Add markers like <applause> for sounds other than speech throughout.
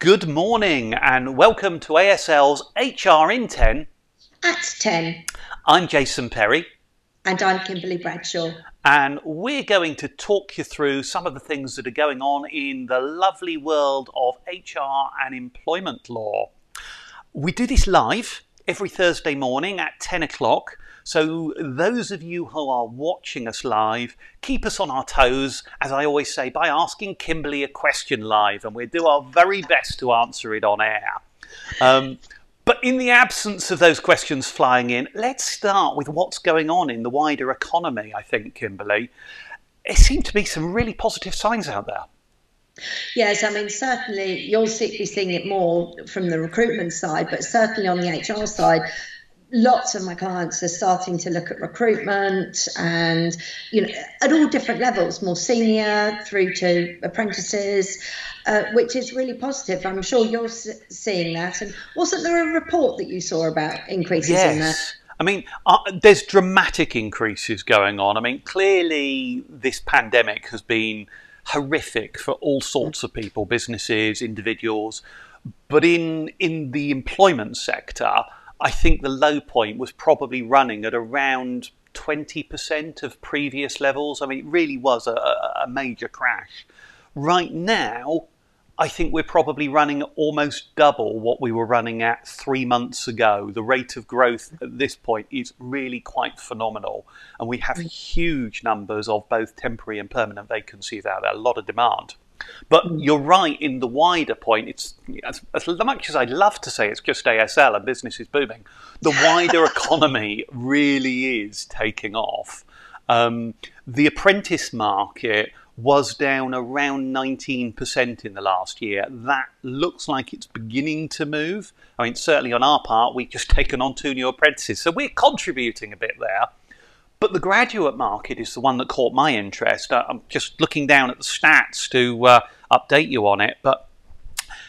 Good morning and welcome to ASL's HR in 10 at 10. I'm Jason Perry. And I'm Kimberly Bradshaw. And we're going to talk you through some of the things that are going on in the lovely world of HR and employment law. We do this live every Thursday morning at 10 o'clock. So, those of you who are watching us live, keep us on our toes, as I always say, by asking Kimberly a question live, and we'll do our very best to answer it on air. Um, but in the absence of those questions flying in, let's start with what's going on in the wider economy, I think, Kimberly. There seem to be some really positive signs out there. Yes, I mean, certainly you'll be seeing it more from the recruitment side, but certainly on the HR side, lots of my clients are starting to look at recruitment and you know at all different levels more senior through to apprentices uh, which is really positive i'm sure you're seeing that and wasn't there a report that you saw about increases yes. in that I mean, uh, there's dramatic increases going on. I mean, clearly, this pandemic has been horrific for all sorts of people, businesses, individuals. But in in the employment sector, I think the low point was probably running at around 20% of previous levels. I mean, it really was a, a major crash. Right now, I think we're probably running almost double what we were running at three months ago. The rate of growth at this point is really quite phenomenal. And we have mm. huge numbers of both temporary and permanent vacancies out there, a lot of demand. But mm. you're right in the wider point. It's as, as, much as I'd love to say it's just ASL and business is booming. The wider <laughs> economy really is taking off. Um, the apprentice market was down around 19% in the last year. That looks like it's beginning to move. I mean, certainly on our part, we've just <laughs> taken on two new apprentices, so we're contributing a bit there. But the graduate market is the one that caught my interest. I'm just looking down at the stats to uh, update you on it, but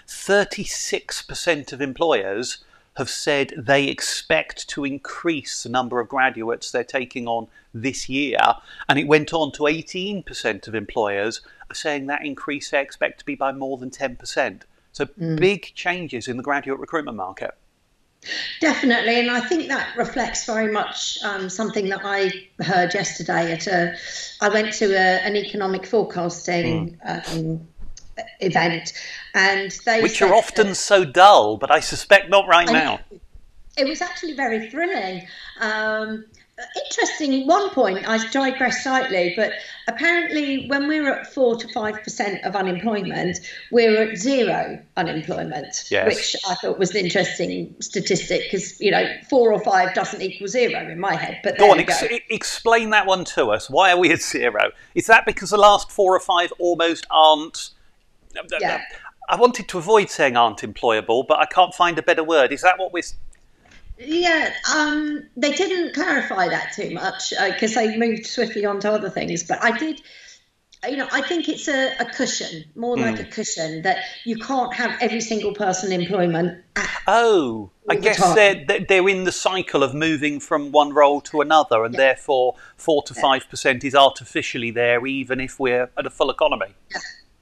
36% of employers have said they expect to increase the number of graduates they're taking on this year. And it went on to 18% of employers are saying that increase they expect to be by more than 10%. So mm. big changes in the graduate recruitment market. Definitely, and I think that reflects very much um, something that I heard yesterday at a. I went to a, an economic forecasting mm. um, event, and they which are often that, so dull, but I suspect not right now. It was actually very thrilling. Um, interesting one point i digress slightly but apparently when we're at 4 to 5% of unemployment we're at zero unemployment yes. which i thought was an interesting statistic because you know 4 or 5 doesn't equal zero in my head but go on ex- go. explain that one to us why are we at zero is that because the last 4 or 5 almost aren't yeah. I wanted to avoid saying aren't employable, but I can't find a better word. Is that what we're yeah, um, they didn't clarify that too much because uh, they moved swiftly on to other things. But I did, you know, I think it's a, a cushion, more mm. like a cushion that you can't have every single person in employment. Oh, I guess they're they're in the cycle of moving from one role to another, and yeah. therefore four to five percent is artificially there, even if we're at a full economy. Yeah.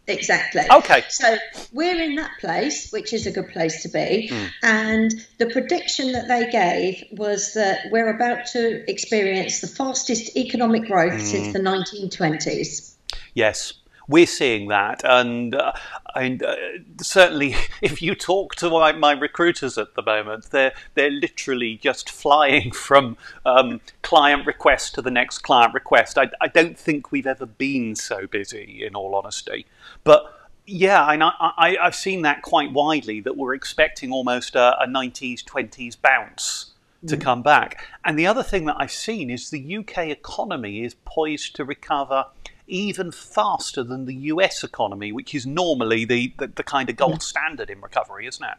Exactly. Okay. So we're in that place, which is a good place to be. Mm. And the prediction that they gave was that we're about to experience the fastest economic growth mm. since the 1920s. Yes we're seeing that, and uh, and uh, certainly <laughs> if you talk to my, my, recruiters at the moment, they're they're literally just flying <laughs> from um, client request to the next client request. I, I don't think we've ever been so busy, in all honesty, but. Yeah, I, I, I've seen that quite widely that we're expecting almost a, a 90s, 20s bounce to mm. come back. And the other thing that I've seen is the UK economy is poised to recover even faster than the US economy, which is normally the, the, the kind of gold mm-hmm. standard in recovery, isn't it?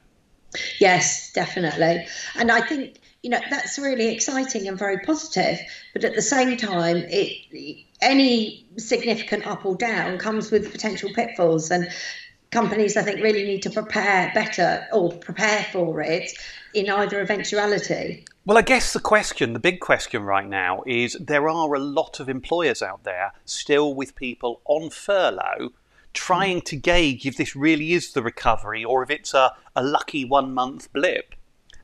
Yes, definitely. And I think, you know, that's really exciting and very positive. But at the same time, it any significant up or down comes with potential pitfalls. And companies, I think, really need to prepare better or prepare for it in either eventuality. Well, I guess the question, the big question right now is there are a lot of employers out there still with people on furlough trying to gauge if this really is the recovery or if it's a, a lucky one month blip.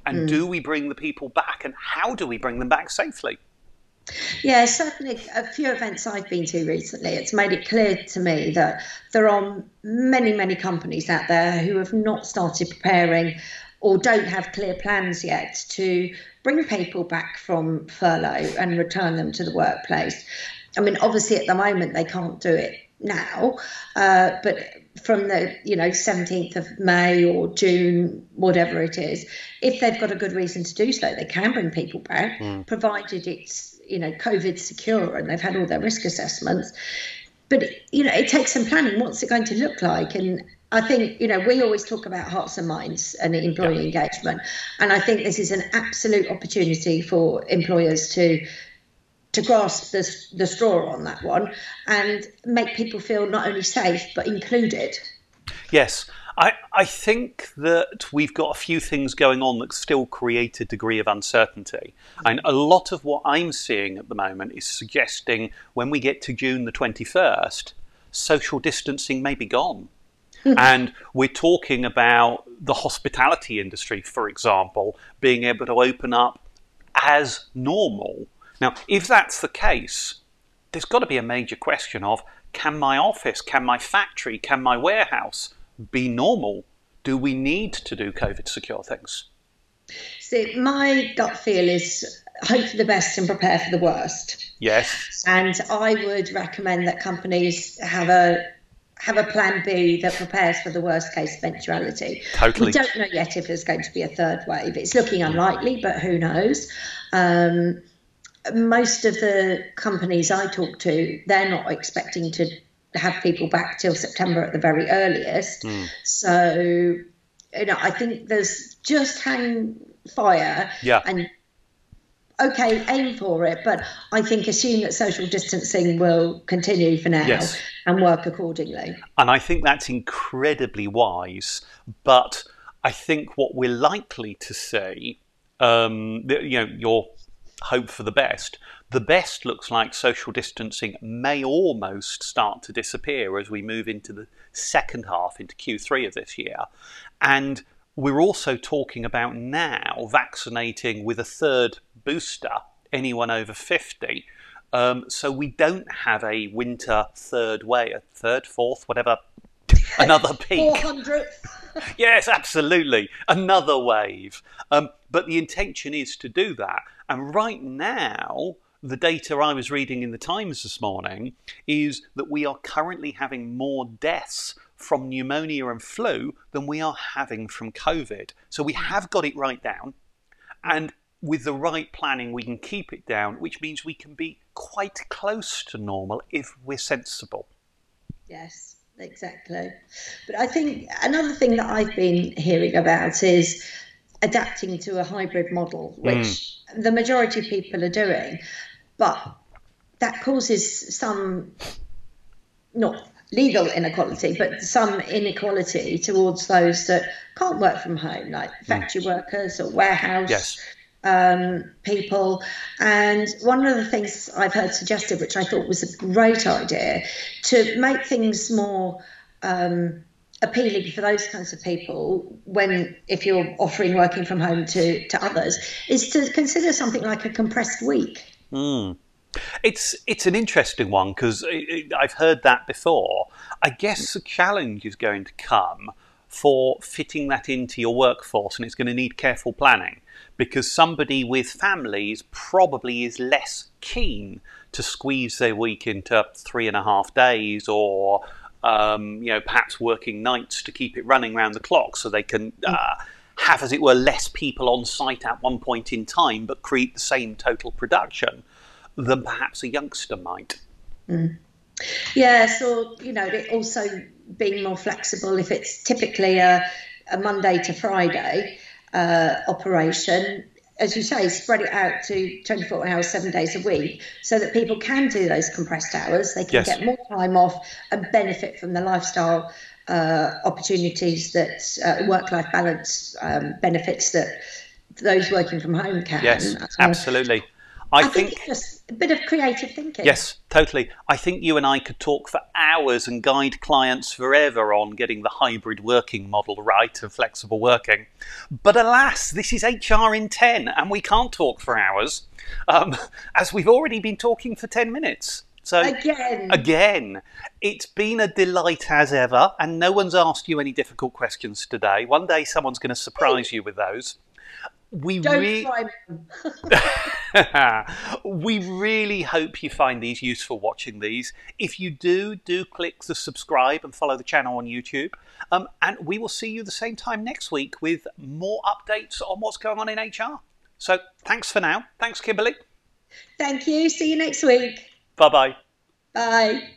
And mm. do we bring the people back and how do we bring them back safely? Yeah, certainly a few events I've been to recently, it's made it clear to me that there are many, many companies out there who have not started preparing or don't have clear plans yet to bring people back from furlough and return them to the workplace. I mean, obviously at the moment they can't do it now, uh, but from the you know 17th of May or June, whatever it is, if they've got a good reason to do so, they can bring people back, mm. provided it's you know COVID secure and they've had all their risk assessments. But you know, it takes some planning. What's it going to look like? And I think you know we always talk about hearts and minds and employee engagement, and I think this is an absolute opportunity for employers to to grasp the, the straw on that one and make people feel not only safe but included. Yes, I, think that we've got a few things going on that still create a degree of uncertainty. And a lot of what I'm seeing at the moment is suggesting when we get to June the 21st, social distancing may be gone. Hmm. and we're talking about the hospitality industry, for example, being able to open up as normal now, if that's the case, there's got to be a major question of can my office, can my factory, can my warehouse be normal? Do we need to do COVID secure things? So, my gut feel is hope for the best and prepare for the worst. Yes. And I would recommend that companies have a have a plan B that prepares for the worst case eventuality. Totally. We don't know yet if there's going to be a third wave. It's looking unlikely, but who knows? Um, most of the companies I talk to, they're not expecting to have people back till September at the very earliest. Mm. So, you know, I think there's just hang fire yeah. and okay, aim for it, but I think assume that social distancing will continue for now yes. and work accordingly. And I think that's incredibly wise, but I think what we're likely to see, um, you know, your hope for the best. The best looks like social distancing may almost start to disappear as we move into the second half, into Q3 of this year. And we're also talking about now vaccinating with a third booster anyone over 50. Um, so we don't have a winter third way, a third, fourth, whatever, <laughs> another peak. 400th. <laughs> yes, absolutely. Another wave. Um, but the intention is to do that. And right now, the data I was reading in the Times this morning is that we are currently having more deaths from pneumonia and flu than we are having from COVID. So we have got it right down. And with the right planning, we can keep it down, which means we can be quite close to normal if we're sensible. Yes, exactly. But I think another thing that I've been hearing about is adapting to a hybrid model, which mm. the majority of people are doing. But that causes some, not legal inequality, but some inequality towards those that can't work from home, like mm. factory mm. workers or warehouse yes. Um, people. And one of the things I've heard suggested, which I thought was a great idea, to make things more um, appealing for those kinds of people when if you're offering working from home to, to others is to consider something like a compressed week. Mm. It's it's an interesting one because I've heard that before. I guess the challenge is going to come for fitting that into your workforce, and it's going to need careful planning because somebody with families probably is less keen to squeeze their week into three and a half days or um, you know, perhaps working nights to keep it running around the clock so they can uh, have, as it were, less people on site at one point in time, but create the same total production than perhaps a youngster might. Mm. Yeah, so you know, also being more flexible if it's typically a, a Monday to Friday uh, operation, as you say, spread it out to 24 hours, seven days a week, so that people can do those compressed hours. They can yes. get more time off and benefit from the lifestyle uh, opportunities that uh, work-life balance um, benefits that those working from home can. Yes, absolutely. I, I think, think, it's just a bit of creative thinking. yes, totally. I think you and I could talk for hours and guide clients forever on getting the hybrid working model right and flexible working. But alas, this is HR in 10 and we can't talk for hours um, <laughs> as we've already been talking for 10 minutes. So Again. Again, it's been a delight as ever, and no one's asked you any difficult questions today. One day, someone's going to surprise you with those. We Don't re- try <laughs> we really hope you find these useful watching these. If you do, do click the subscribe and follow the channel on YouTube. Um, and we will see you the same time next week with more updates on what's going on in HR. So thanks for now. Thanks, Kimberly. Thank you. See you next week. Bye bye. Bye.